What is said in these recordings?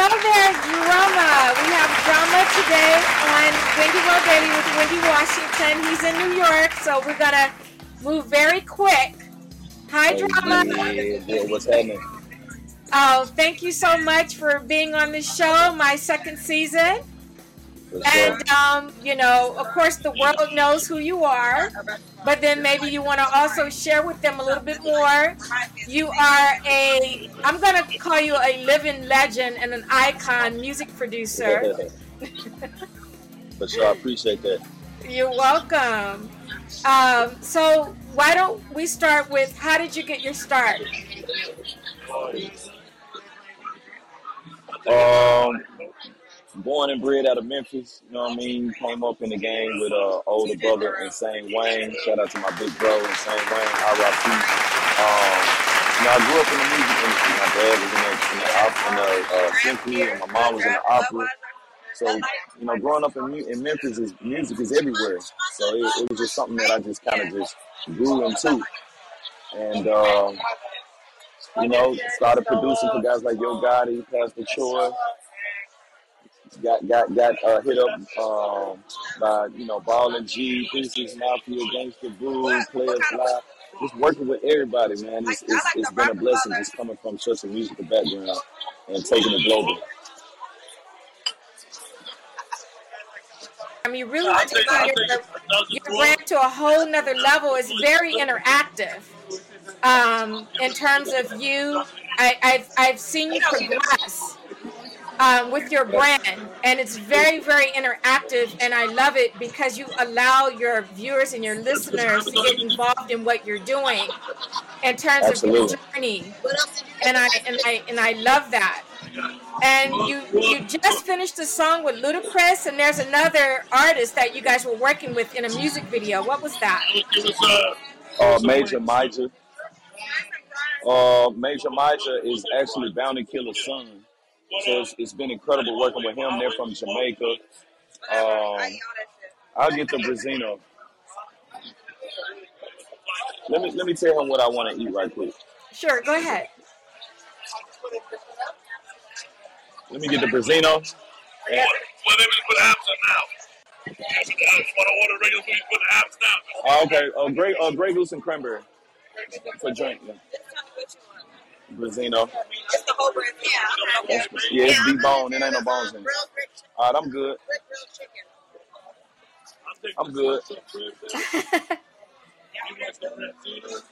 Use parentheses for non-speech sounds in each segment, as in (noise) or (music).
Hello there, drama. We have drama today on Wendy World Daily with Wendy Washington. He's in New York, so we're gonna move very quick. Hi, drama. Yeah, yeah, what's happening? Oh, thank you so much for being on the show, my second season. And um, you know, of course, the world knows who you are, but then maybe you want to also share with them a little bit more. You are a, I'm gonna call you a living legend and an icon music producer. but sure, I appreciate that. You're welcome. Um, so why don't we start with how did you get your start? Um, born and bred out of Memphis, you know what I mean? Came up in the game with a older brother Insane Wayne. Shout out to my big bro Insane Wayne, RIP. Um, you know, I grew up in the music industry. My dad was in the, in the, op- in the uh, symphony, and my mom was in the opera. So, you know, growing up in, in Memphis, is music is everywhere. So it, it was just something that I just kind of just grew into. And, um, you know, started producing for guys like Yo Gotti, Pastor Troy. Got got got uh, hit up um, by you know Ball and G, Three Six Mafia, Gangsta Boo, Players Live. Just working with everybody, man. It's, it's, it's been a blessing just coming from such a musical background and taking it global. I mean, you really taking your, your brand to a whole nother level. It's very interactive. Um, in terms of you, I, I've I've seen you progress um, with your brand, and it's very very interactive, and I love it because you allow your viewers and your listeners to get involved in what you're doing in terms of your journey, and I and I and I love that. And you you just finished a song with Ludacris, and there's another artist that you guys were working with in a music video. What was that? Uh, Major Major. Uh, Major Major is actually Bounty Killer's son. So it's, it's been incredible working with him. They're from Jamaica. Um, I'll get the Brazino. Let me let me tell him what I want to eat right quick. Sure, go ahead. Let me get the Brazino. Well, they put apps now. Yes, I just want to order regular food. Put the apps now. Oh, okay, uh, Grey uh, Grey Goose and cranberry for drink. Yeah. Brazino. It's the whole bread. Yeah. That's, yeah, it's deep bone. It ain't no bones in it. All right, I'm good. brick grilled chicken. I'm good. (laughs)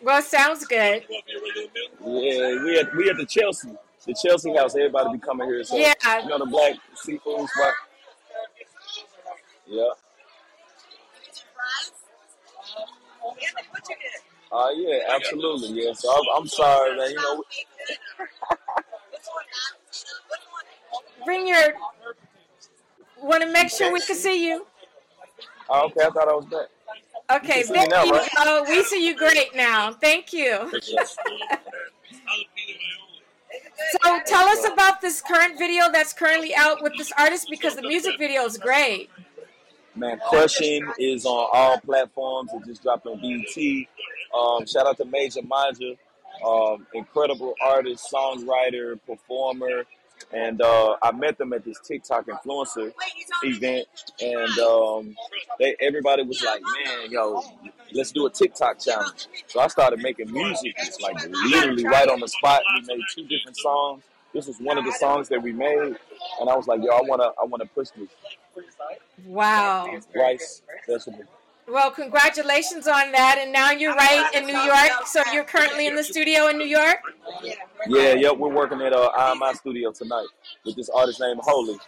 Well, sounds good. Yeah, we at we at the Chelsea, the Chelsea house. Everybody be coming here. So Yeah. you know the black seafood spot. Yeah. Yeah, they put you in. Oh uh, yeah, absolutely. Yeah. So I'm, I'm sorry, man. You know, Bring your. Want to make sure we can see you. oh, okay. I thought I was back. Okay, You can see there me now, you right? go. We see you great now. Thank you. So tell us about this current video that's currently out with this artist because the music video is great. Man, Crushing is on all platforms. It just dropped on BET. Um, shout out to Major Major, um, incredible artist, songwriter, performer, and uh, I met them at this TikTok influencer event, and um, they everybody was like, "Man, yo, let's do a TikTok challenge." So I started making music, it's like literally right on the spot. We made two different songs. This was one of the songs that we made, and I was like, "Yo, I wanna, I wanna push this." Wow. Rice vegetable. Well, congratulations on that. And now you're right in New York. So you're currently in the studio in New York? Yeah, yep, we're working at uh, IMI Studio tonight with this artist named Holy.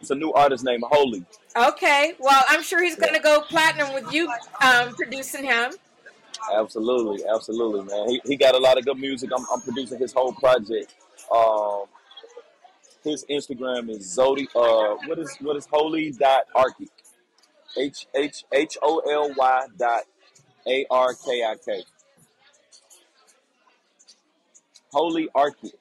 It's a new artist named Holy. Okay. Well, I'm sure he's going to go platinum with you um, producing him. Absolutely, absolutely, man. He, he got a lot of good music. I'm, I'm producing his whole project. Um, his Instagram is Zodi. Uh, what is what is Holy dot Arky? H H H O L Y dot A R K I K. Holy Arky.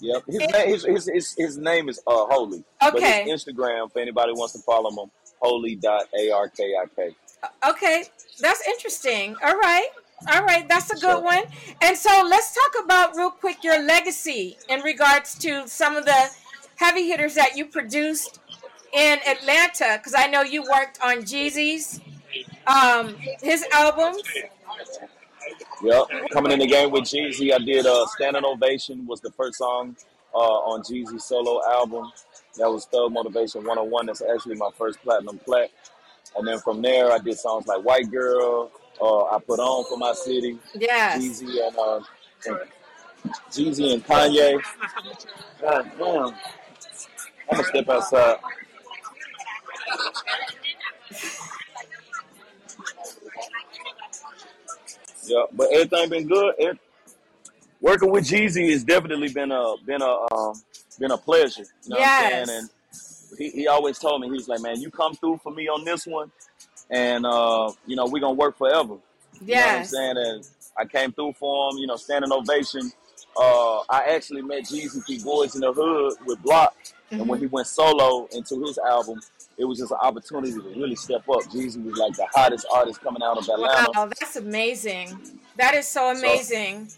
Yep. His name his, his, his, his name is uh Holy. Okay. But his Instagram, if anybody wants to follow him, holy dot A R K I K. Okay. That's interesting. All right. All right, that's a good one. And so let's talk about real quick your legacy in regards to some of the heavy hitters that you produced in Atlanta, because I know you worked on Jeezy's, um, his albums. Yep. Coming in the game with Jeezy, I did uh, "Standing Ovation" was the first song uh, on Jeezy's solo album. That was Thug Motivation 101. That's actually my first platinum plaque. And then from there, I did songs like White Girl, uh, I Put On for My City, Yes. Jeezy and, uh, and Jeezy and Kanye. God damn. I'm gonna step outside. Yeah, but everything been good. Every- working with Jeezy has definitely been a been a um, been a pleasure. You know what I'm saying? And he, he always told me he's like, man, you come through for me on this one, and uh, you know we're gonna work forever. You know what I'm saying? And I came through for him. You know, standing ovation. Uh, I actually met Jeezy through Boys in the Hood with Block, and when Mhm. he went solo into his album, it was just an opportunity to really step up. Jeezy was like the hottest artist coming out of Atlanta. Wow, that's amazing. That is so So amazing.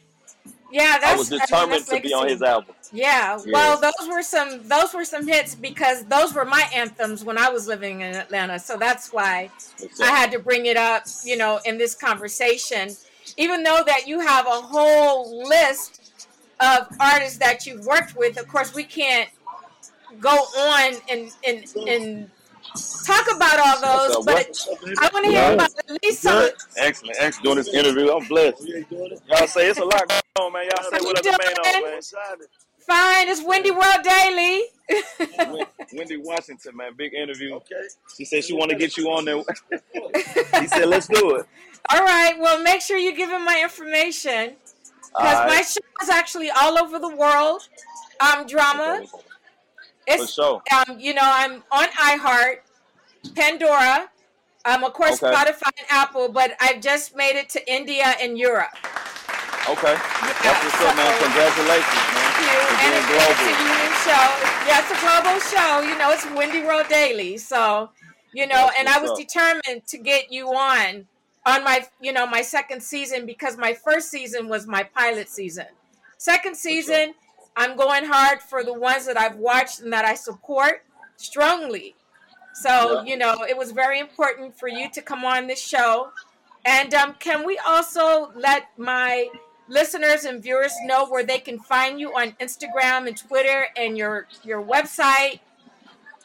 Yeah, I that's was I mean, determined to be on his album. Yeah, Yeah. well, those were some those were some hits because those were my anthems when I was living in Atlanta. So that's why What's I had to bring it up, you know, in this conversation. Even though that you have a whole list of artists that you've worked with, of course, we can't go on and and and talk about all those. up? But I want to hear about at least some. Good. Excellent. Excellent. Doing this interview. I'm blessed. Y'all say it's a lot going on, man. Y'all say what up the man on, man. Fine, it's Wendy World Daily. Wen- Wendy Washington, man. Big interview. Okay. She said she want to get you on there. he said, let's do it. (laughs) All right. Well, make sure you give him my information All because my show is actually all over the world. Um, drama. For It's sure. um, you know, I'm on iHeart, Pandora, um, of course, Okay. Spotify and Apple, but I've just made it to India and Europe. Okay. Yeah, That's what's up, man. Congratulations, man. thank you. For And it's, it's a global. union show. Yeah, it's a global show. You know, it's Wendy World Daily. So, you know, That's and I was up. determined to get you on on my, you know, my second season because my first season was my pilot season. Second season, sure. I'm going hard for the ones that I've watched and that I support strongly. So, Yeah. you know, it was very important for you to come on this show. And um, can we also let my listeners and viewers know where they can find you on Instagram and Twitter and your your website?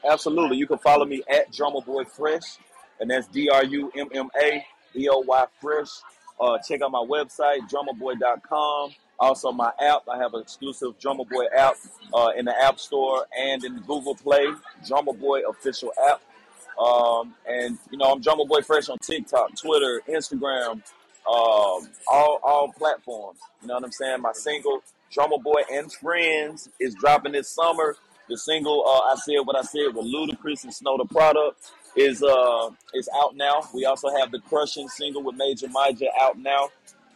Absolutely. You can follow me at Drumma Boy Fresh, and that's D R U M M A B O Y Fresh. Uh, check out my website, drummaboy.com. Also, my app. I have an exclusive Drumma Boy app uh, in the App Store and in Google Play, Drumma Boy official app. Um, and you know, I'm Drumma Boy Fresh on TikTok, Twitter, Instagram, um, all all platforms. You know what I'm saying? My single, Drumma Boy and Friends, is dropping this summer. The single, uh, I said what I said with Ludacris and Snow Tha Product is uh is out now. We also have the Crushing single with Major Major out now.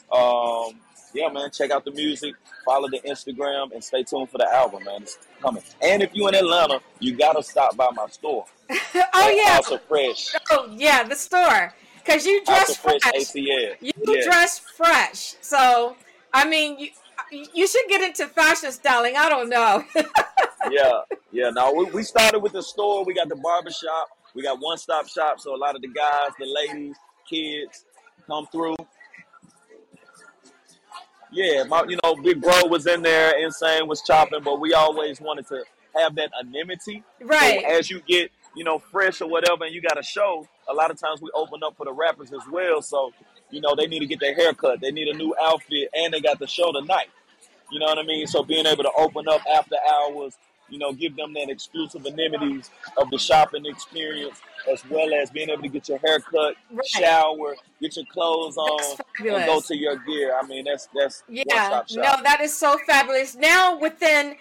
Um, yeah, man, check out the music, follow the Instagram, and stay tuned for the album, man. It's coming. And if you're in Atlanta, you gotta stop by my store (laughs) oh yeah, House of Fresh. oh yeah, the store. Cause you dress Fresh fresh. ATL. You Yeah, dress fresh. So I mean, you you should get into fashion styling. I don't know. (laughs) yeah, yeah. Now we, we started with the store. We got the barbershop. We got one stop shop. So a lot of the guys, the ladies, kids come through. Yeah, my you know, Big Bro was in there, Insane was chopping, but we always wanted to have that anonymity. So right. as you get, you know, fresh or whatever, and you got a show, a lot of times we open up for the rappers as well. So, you know, they need to get their hair cut, they need a new outfit, and they got the show tonight. You know what I mean? So being able to open up after hours, you know, give them that exclusive amenities of the shopping experience, as well as being able to get your hair cut, Right. shower, get your clothes on, and go to your gear. I mean, that's that's Yeah, no, that is so fabulous. Now within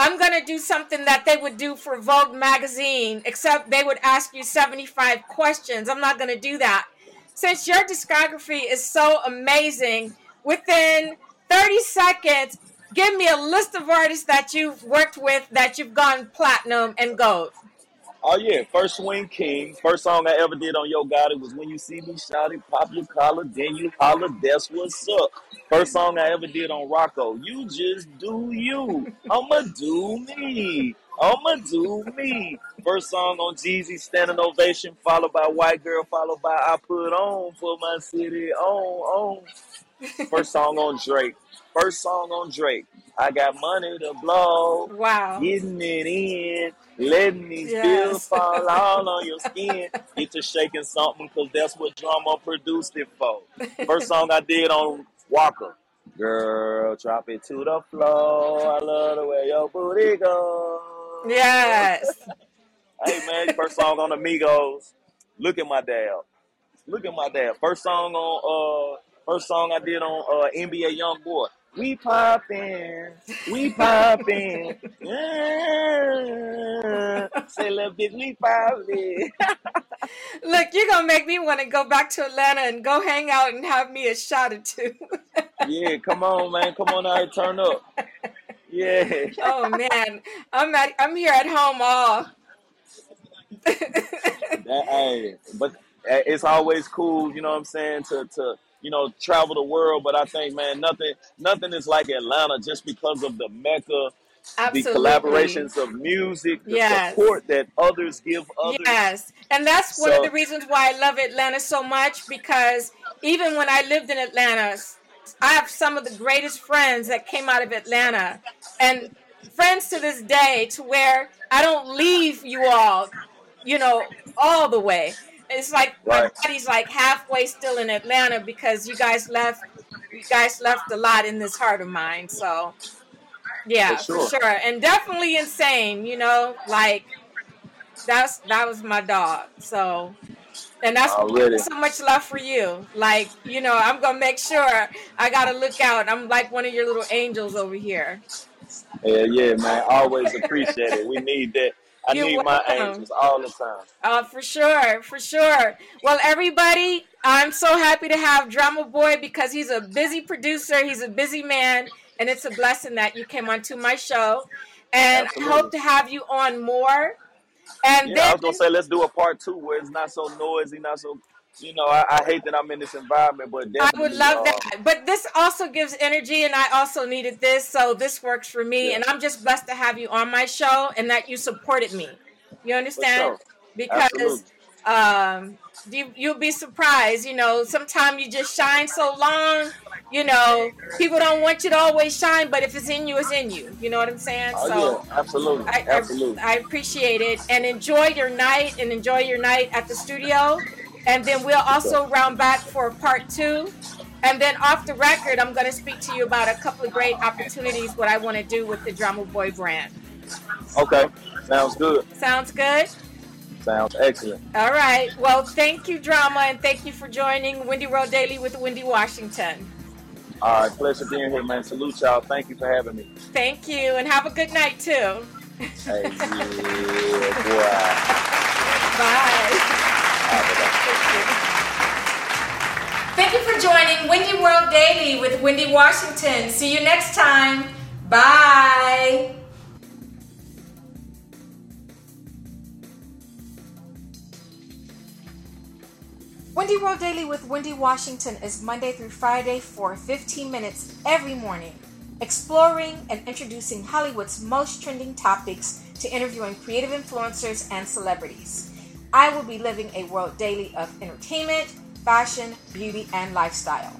I'm gonna do something that they would do for Vogue magazine, except they would ask you 75 questions. I'm not gonna do that. Since your discography is so amazing, within 30 seconds, give me a list of artists that you've worked with that you've gone platinum and gold. Oh yeah, first swing king. First song I ever did on Yo God it was when you see me shout it, pop your collar, then you holler, that's what's up. First song I ever did on Rocko. You just do you. I'ma do me. I'ma do me. First song on Jeezy, standing ovation, followed by White Girl, followed by I put on for my city on on. First song on Drake. First song on Drake. I got money to blow. Wow. Getting it in. Letting these bills Yes. fall (laughs) all on your skin. Get to shaking something because that's what drama produced it for. First (laughs) song I did on Waka. Girl, drop it to the floor. I love the way your booty goes. yes. (laughs) Hey man, first song on Amigos. Look at my dad. Look at my dad. First song on uh first song I did on uh NBA Young Boy. We poppin', we poppin'. Yeah. Say little bitch, we poppin'. (laughs) Look, you're gonna make me want to go back to Atlanta and go hang out and have me a shot or two. (laughs) Yeah, come on, man. Come on out turn up. Yeah. oh man, I'm at I'm here at home all. That, hey, but uh, it's always cool, you know what I'm saying, to to you know travel the world. But I think, man, nothing nothing is like Atlanta just because of the mecca, the collaborations of music, the Yes. support that others give others. Yes, and that's one of the reasons why I love Atlanta so much because even when I lived in Atlanta, I have some of the greatest friends that came out of Atlanta, and friends to this day, to where I don't leave you all, you know, all the way. It's like my Right. body's like halfway still in Atlanta because you guys left, you guys left a lot in this heart of mine. So, yeah, For for sure. sure, and definitely insane. You know, like that's that was my dog. So, and that's Already. so much love for you. Like, you know, I'm gonna make sure I gotta look out. I'm like one of your little angels over here. Yeah, yeah, man. Always appreciate it. We need that. I You're need my welcome. angels all the time. Uh, for sure, for sure. Well, everybody, I'm so happy to have Drumma Boy because he's a busy producer. He's a busy man, and it's a blessing that you came onto my show. And I hope to have you on more. And Yeah, I was gonna say let's do a part two where it's not so noisy, not so. You know, I, I hate that I'm in this environment, but I would love uh, that. But this also gives energy, and I also needed this, so this works for me. Yeah. And I'm just blessed to have you on my show and that you supported me. You understand? sure. Because um, you, you'll be surprised. You know, sometimes you just shine so long. You know, people don't want you to always shine, but if it's in you, it's in you. You know what I'm saying? Oh so. yeah, absolutely, I, absolutely. I, I appreciate it and enjoy your night and enjoy your night at the studio. And then we'll also round back for part two. And then off the record, I'm going to speak to you about a couple of great opportunities, what I want to do with the Drumma Boy brand. Okay, sounds good. Sounds good? Sounds excellent. All right. Well, thank you, Drama, and thank you for joining Wendy World Daily with Wendy Washington. All right, pleasure being here, man. Salute y'all. Thank you for having me. Thank you, and have a good night, too. Hey, (laughs) yeah. Bye. Thank you for joining Wendy World Daily with Wendy Washington. See you next time. Bye. Wendy World Daily with Wendy Washington is Monday through Friday for 15 minutes every morning, exploring and introducing Hollywood's most trending topics to interviewing creative influencers and celebrities. I will be living a world daily of entertainment, fashion, beauty, and lifestyle.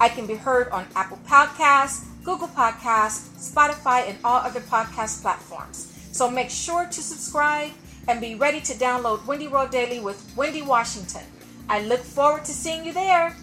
I can be heard on Apple Podcasts, Google Podcasts, Spotify, and all other podcast platforms. So make sure to subscribe and be ready to download Wendy World Daily with Wendy Washington. I look forward to seeing you there.